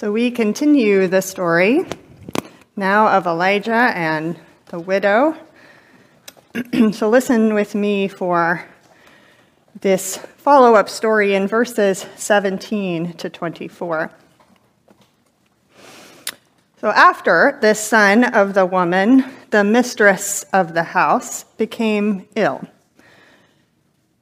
So we continue the story now of Elijah and the widow. so listen with me for this follow up story in verses 17 to 24. So after this son of the woman, the mistress of the house, became ill.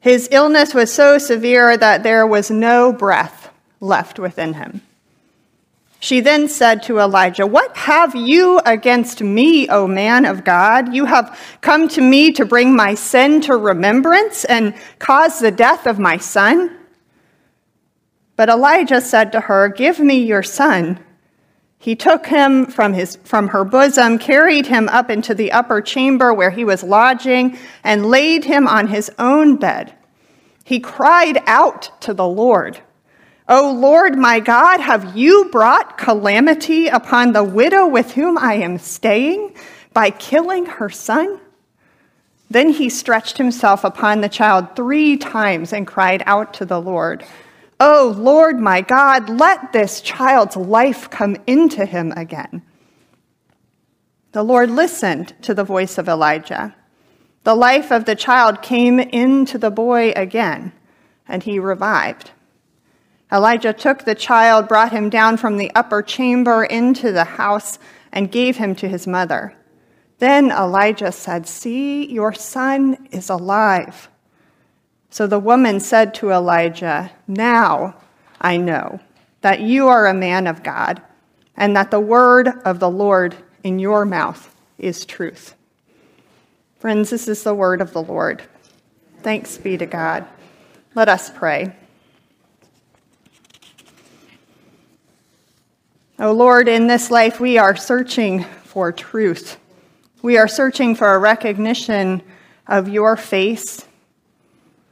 His illness was so severe that there was no breath left within him. She then said to Elijah, What have you against me, O man of God? You have come to me to bring my sin to remembrance and cause the death of my son? But Elijah said to her, Give me your son. He took him from, his, from her bosom, carried him up into the upper chamber where he was lodging, and laid him on his own bed. He cried out to the Lord, O Lord my God, have you brought calamity upon the widow with whom I am staying by killing her son? Then he stretched himself upon the child three times and cried out to the Lord. O Lord my God, let this child's life come into him again. The Lord listened to the voice of Elijah. The life of the child came into the boy again, and he revived. Elijah took the child, brought him down from the upper chamber into the house, and gave him to his mother. Then Elijah said, See, your son is alive. So the woman said to Elijah, Now I know that you are a man of God, and that the word of the Lord in your mouth is truth. Friends, this is the word of the Lord. Thanks be to God. Let us pray. Oh Lord, in this life we are searching for truth. We are searching for a recognition of your face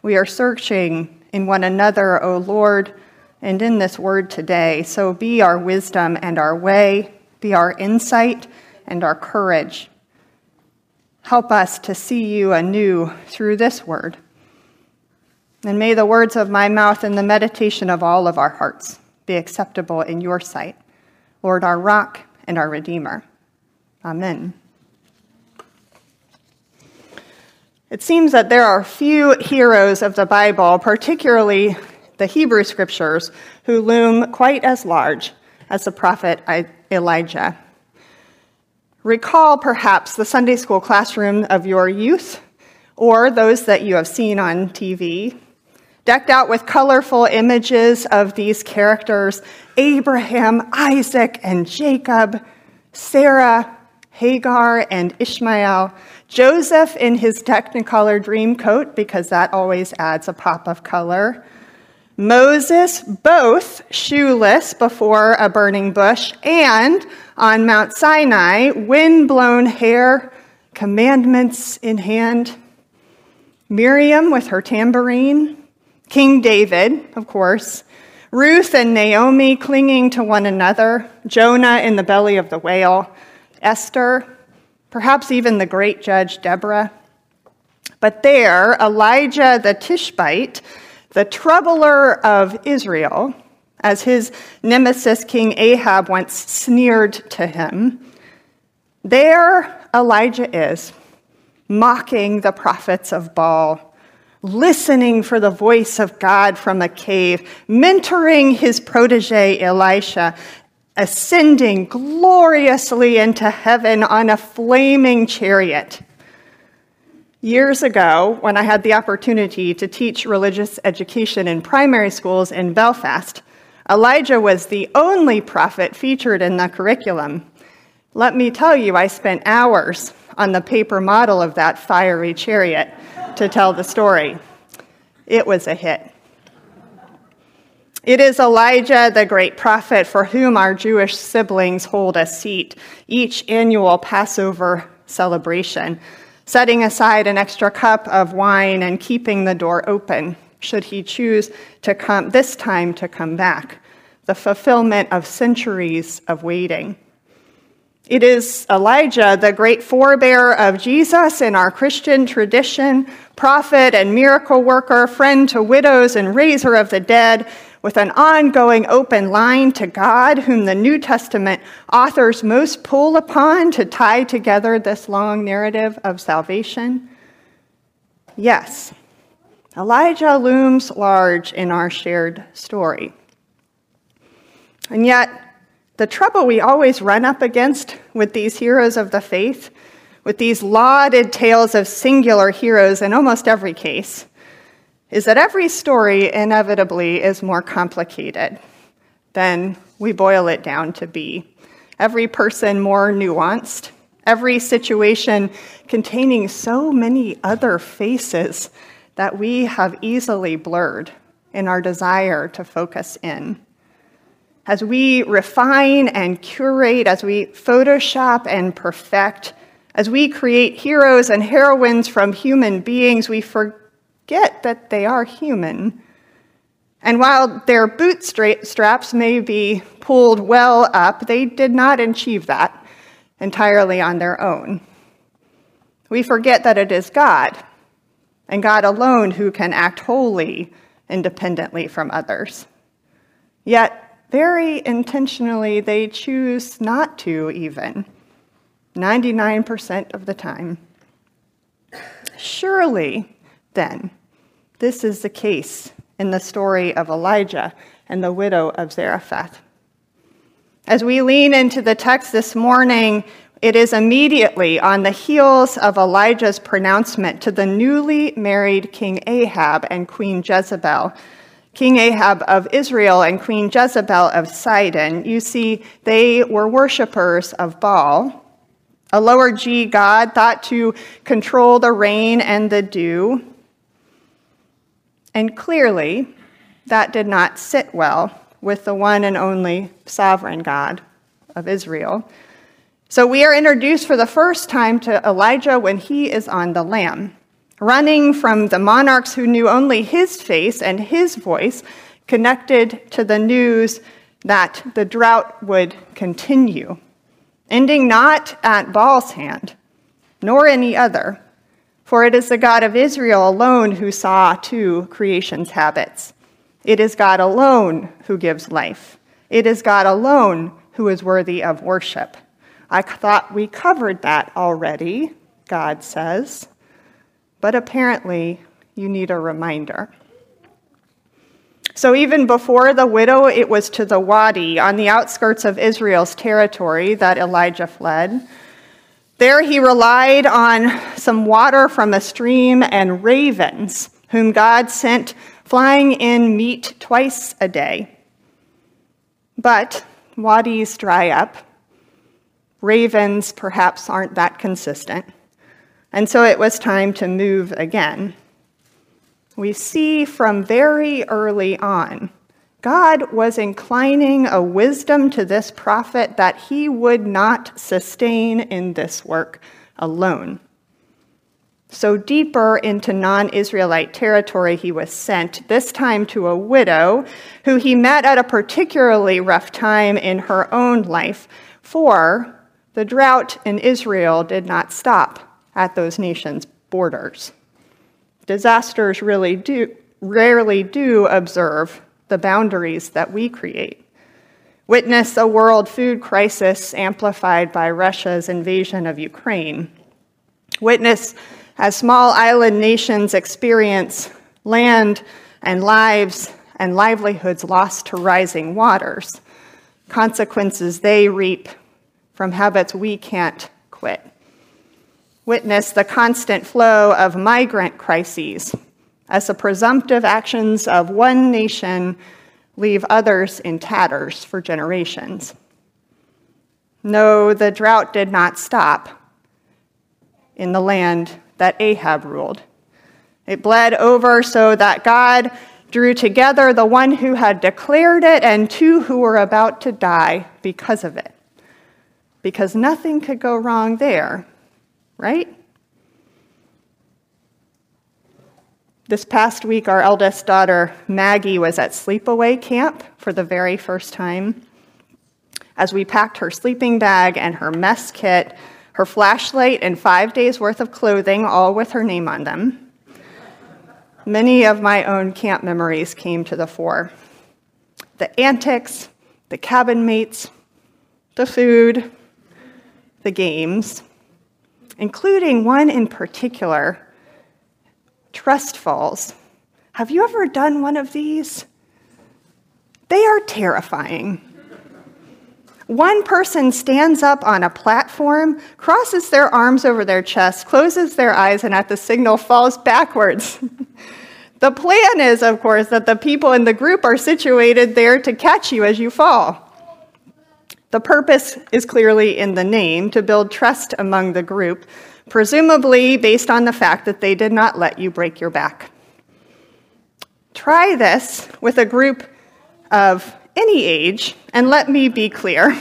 we are searching in one another, O Lord, and in this word today. So be our wisdom and our way, be our insight and our courage. Help us to see you anew through this word. And may the words of my mouth and the meditation of all of our hearts be acceptable in your sight, Lord, our rock and our redeemer. Amen. It seems that there are few heroes of the Bible, particularly the Hebrew scriptures, who loom quite as large as the prophet Elijah. Recall perhaps the Sunday school classroom of your youth or those that you have seen on TV, decked out with colorful images of these characters Abraham, Isaac, and Jacob, Sarah, Hagar, and Ishmael Joseph in his Technicolor dream coat, because that always adds a pop of color. Moses, both shoeless before a burning bush, and on Mount Sinai, wind-blown hair, commandments in hand. Miriam with her tambourine. King David, of course. Ruth and Naomi clinging to one another. Jonah in the belly of the whale. Esther, perhaps even the great judge Deborah. But there, Elijah the Tishbite, the troubler of Israel, as his nemesis King Ahab once sneered to him, there Elijah is, mocking the prophets of Baal, listening for the voice of God from a cave, mentoring his protege Elisha, ascending gloriously into heaven on a flaming chariot. Years ago, when I had the opportunity to teach religious education in primary schools in Belfast, Elijah was the only prophet featured in the curriculum. Let me tell you, I spent hours on the paper model of that fiery chariot to tell the story. It was a hit. It is Elijah, the great prophet, for whom our Jewish siblings hold a seat each annual Passover celebration, setting aside an extra cup of wine and keeping the door open should he choose to come this time to come back, the fulfillment of centuries of waiting. It is Elijah, the great forebearer of Jesus in our Christian tradition, prophet and miracle worker, friend to widows and raiser of the dead, with an ongoing open line to God, whom the New Testament authors most pull upon to tie together this long narrative of salvation? Yes, Elijah looms large in our shared story. And yet, the trouble we always run up against with these heroes of the faith, with these lauded tales of singular heroes in almost every case, is that every story inevitably is more complicated than we boil it down to be. Every person more nuanced, every situation containing so many other faces that we have easily blurred in our desire to focus in. As we refine and curate, as we Photoshop and perfect, as we create heroes and heroines from human beings, we forget that they are human. And while their bootstraps may be pulled well up, they did not achieve that entirely on their own. We forget that it is God, and God alone, who can act wholly independently from others. Yet, very intentionally, they choose not to, even 99% of the time. Surely, then, this is the case in the story of Elijah and the widow of Zarephath. As we lean into the text this morning, it is immediately on the heels of Elijah's pronouncement to the newly married King Ahab and Queen Jezebel King Ahab of Israel and Queen Jezebel of Sidon, you see, they were worshippers of Baal, a lower G god thought to control the rain and the dew. And clearly, that did not sit well with the one and only sovereign God of Israel. So we are introduced for the first time to Elijah when he is on the lam running from the monarchs who knew only his face and his voice, connected to the news that the drought would continue, ending not at Baal's hand, nor any other, for it is the God of Israel alone who saw to creation's habits. It is God alone who gives life. It is God alone who is worthy of worship. I thought we covered that already, God says but apparently you need a reminder. So, even before the widow, it was to the Wadi on the outskirts of Israel's territory that Elijah fled. There he relied on some water from a stream and ravens, whom God sent flying in meat twice a day. But wadis dry up. Ravens perhaps aren't that consistent. And so it was time to move again. We see from very early on, God was inclining a wisdom to this prophet that he would not sustain in this work alone. So, deeper into non Israelite territory, he was sent, this time to a widow who he met at a particularly rough time in her own life, for the drought in Israel did not stop at those nations' borders. Disasters really do, rarely do observe the boundaries that we create. Witness a world food crisis amplified by Russia's invasion of Ukraine. Witness as small island nations experience land and lives and livelihoods lost to rising waters, consequences they reap from habits we can't quit witness the constant flow of migrant crises as the presumptive actions of one nation leave others in tatters for generations. No, the drought did not stop in the land that Ahab ruled. It bled over so that God drew together the one who had declared it and two who were about to die because of it. Because nothing could go wrong there right? This past week, our eldest daughter, Maggie, was at sleepaway camp for the very first time. As we packed her sleeping bag and her mess kit, her flashlight, and five days' worth of clothing, all with her name on them, many of my own camp memories came to the fore. the antics, the cabin mates, the food, the games, including one in particular trust falls. Have you ever done one of these? They are terrifying. One person stands up on a platform, crosses their arms over their chest, closes their eyes, and at the signal falls backwards. the plan is, of course, that the people in the group are situated there to catch you as you fall. The purpose is clearly in the name to build trust among the group, presumably based on the fact that they did not let you break your back. Try this with a group of any age, and let me be clear.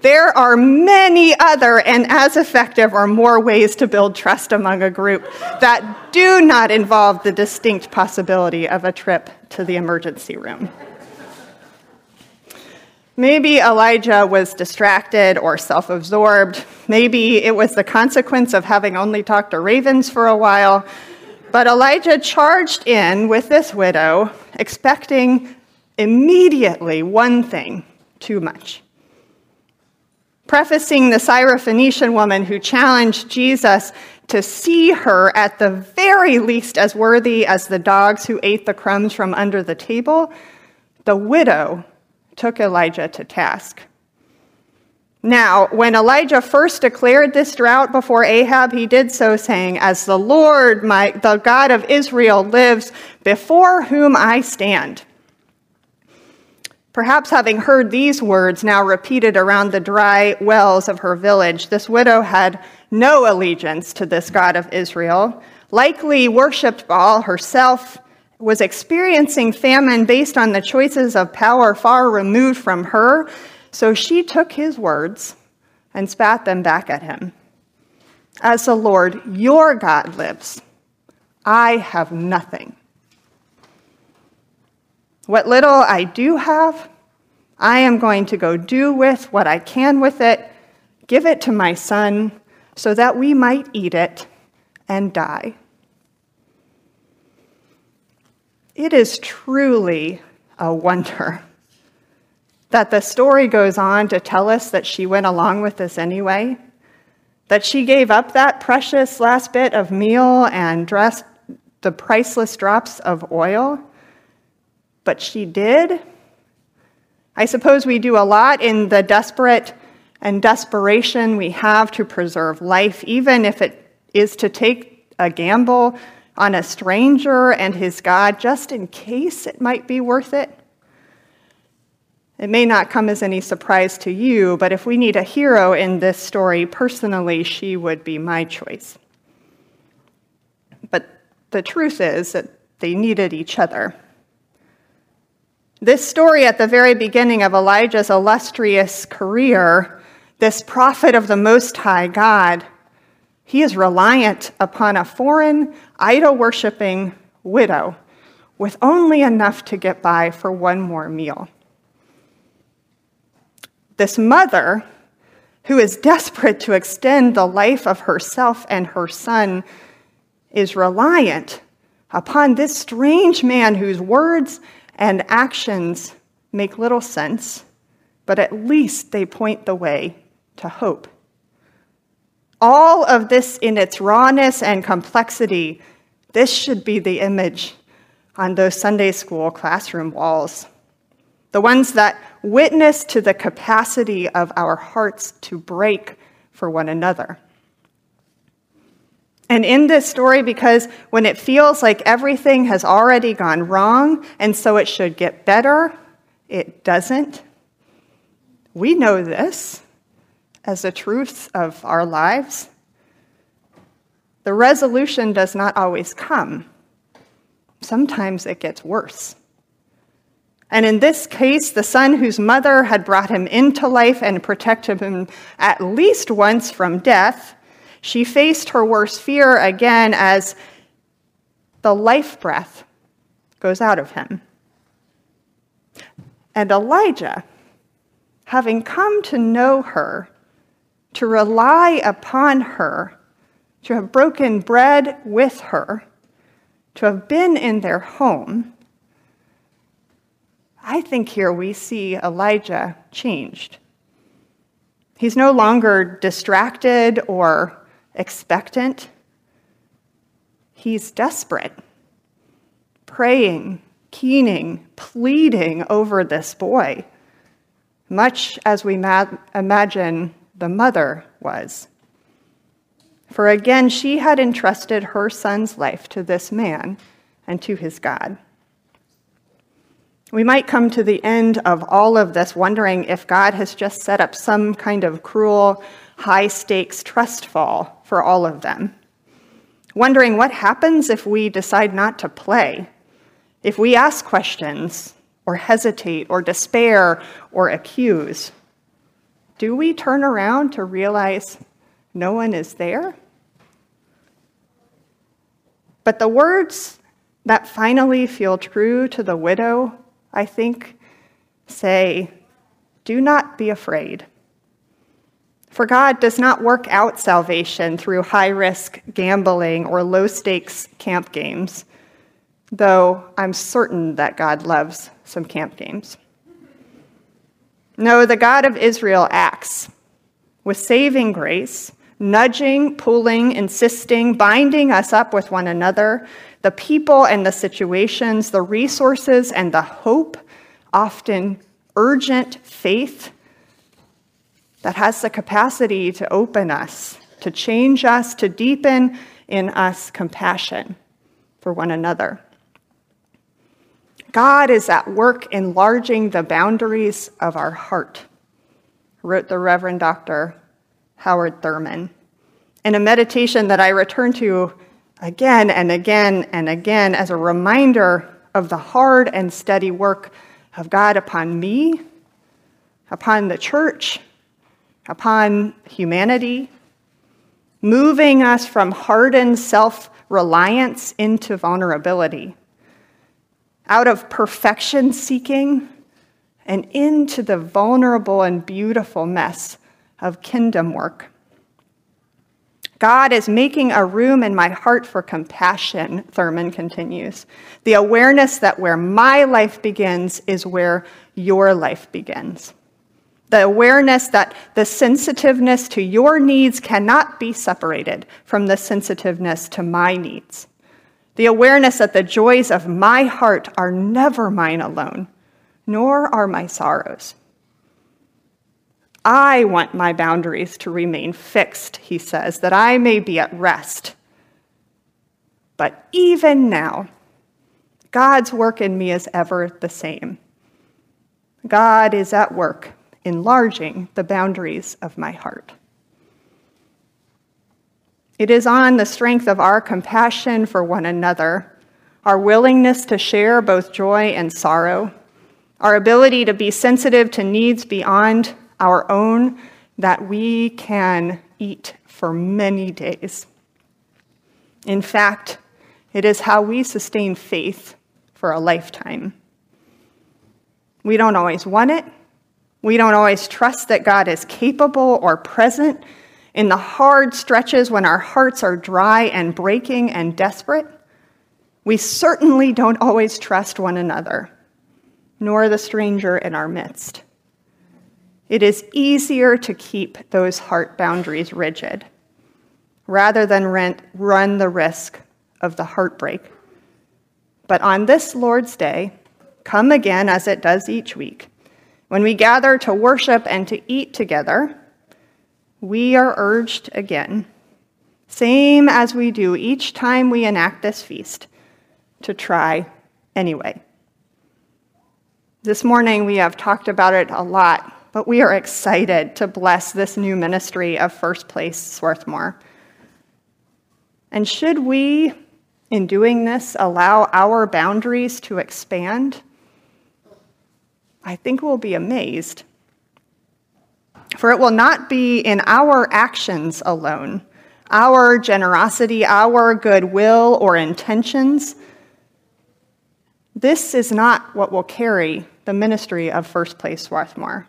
There are many other and as effective or more ways to build trust among a group that do not involve the distinct possibility of a trip to the emergency room. Maybe Elijah was distracted or self absorbed. Maybe it was the consequence of having only talked to ravens for a while. But Elijah charged in with this widow, expecting immediately one thing too much. Prefacing the Syrophoenician woman who challenged Jesus to see her at the very least as worthy as the dogs who ate the crumbs from under the table, the widow took Elijah to task. Now, when Elijah first declared this drought before Ahab, he did so saying, As the Lord, my, the God of Israel, lives, before whom I stand. Perhaps having heard these words now repeated around the dry wells of her village, this widow had no allegiance to this God of Israel, likely worshiped Baal herself was experiencing famine based on the choices of power far removed from her, so she took his words and spat them back at him. As the Lord your God lives, I have nothing. What little I do have, I am going to go do with what I can with it, give it to my son, so that we might eat it and die. It is truly a wonder that the story goes on to tell us that she went along with this anyway, that she gave up that precious last bit of meal and dressed the priceless drops of oil, but she did. I suppose we do a lot in the desperate and desperation we have to preserve life, even if it is to take a gamble on a stranger and his God just in case it might be worth it? It may not come as any surprise to you, but if we need a hero in this story, personally, she would be my choice. But the truth is that they needed each other. This story at the very beginning of Elijah's illustrious career, this prophet of the Most High God, he is reliant upon a foreign, idol worshiping widow with only enough to get by for one more meal. This mother, who is desperate to extend the life of herself and her son, is reliant upon this strange man whose words and actions make little sense, but at least they point the way to hope. All of this in its rawness and complexity, this should be the image on those Sunday school classroom walls. The ones that witness to the capacity of our hearts to break for one another. And in this story, because when it feels like everything has already gone wrong and so it should get better, it doesn't. We know this as the truths of our lives, the resolution does not always come. Sometimes it gets worse. And in this case, the son whose mother had brought him into life and protected him at least once from death, she faced her worst fear again as the life breath goes out of him. And Elijah, having come to know her, to rely upon her, to have broken bread with her, to have been in their home, I think here we see Elijah changed. He's no longer distracted or expectant. He's desperate, praying, keening, pleading over this boy, much as we ma- imagine the mother was. For again, she had entrusted her son's life to this man and to his God. We might come to the end of all of this wondering if God has just set up some kind of cruel, high stakes trust fall for all of them. Wondering what happens if we decide not to play, if we ask questions, or hesitate, or despair, or accuse. Do we turn around to realize no one is there? But the words that finally feel true to the widow I think, say, Do not be afraid. For God does not work out salvation through high risk gambling or low stakes camp games, though I'm certain that God loves some camp games. No, the God of Israel acts with saving grace, nudging, pulling, insisting, binding us up with one another the people and the situations, the resources and the hope, often urgent faith that has the capacity to open us, to change us, to deepen in us compassion for one another. God is at work enlarging the boundaries of our heart, wrote the Reverend Dr. Howard Thurman. In a meditation that I return to again and again and again as a reminder of the hard and steady work of God upon me, upon the church, upon humanity, moving us from hardened self reliance into vulnerability, out of perfection seeking and into the vulnerable and beautiful mess of kingdom work. God is making a room in my heart for compassion, Thurman continues. The awareness that where my life begins is where your life begins. The awareness that the sensitiveness to your needs cannot be separated from the sensitiveness to my needs. The awareness that the joys of my heart are never mine alone, nor are my sorrows. I want my boundaries to remain fixed, he says, that I may be at rest. But even now, God's work in me is ever the same. God is at work enlarging the boundaries of my heart. It is on the strength of our compassion for one another, our willingness to share both joy and sorrow, our ability to be sensitive to needs beyond our own that we can eat for many days. In fact, it is how we sustain faith for a lifetime. We don't always want it. We don't always trust that God is capable or present in the hard stretches when our hearts are dry and breaking and desperate. We certainly don't always trust one another, nor the stranger in our midst it is easier to keep those heart boundaries rigid rather than run the risk of the heartbreak. But on this Lord's Day, come again as it does each week. When we gather to worship and to eat together, we are urged again, same as we do each time we enact this feast, to try anyway. This morning we have talked about it a lot but we are excited to bless this new ministry of First Place Swarthmore. And should we, in doing this, allow our boundaries to expand, I think we'll be amazed. For it will not be in our actions alone, our generosity, our goodwill, or intentions. This is not what will carry the ministry of First Place Swarthmore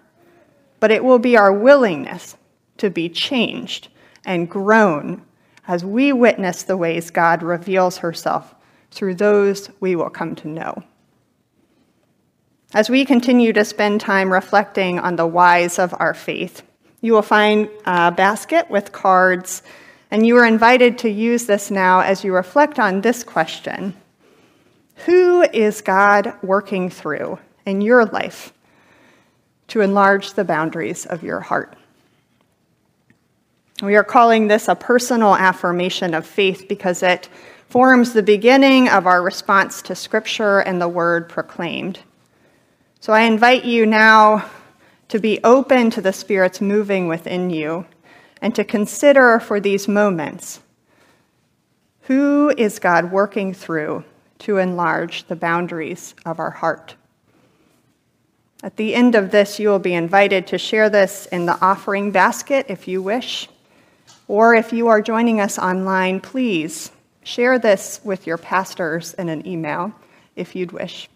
but it will be our willingness to be changed and grown as we witness the ways God reveals herself through those we will come to know. As we continue to spend time reflecting on the whys of our faith, you will find a basket with cards, and you are invited to use this now as you reflect on this question Who is God working through in your life to enlarge the boundaries of your heart? We are calling this a personal affirmation of faith because it forms the beginning of our response to Scripture and the word proclaimed. So I invite you now to be open to the Spirit's moving within you and to consider for these moments who is God working through to enlarge the boundaries of our heart. At the end of this, you will be invited to share this in the offering basket if you wish. Or if you are joining us online, please share this with your pastors in an email if you'd wish.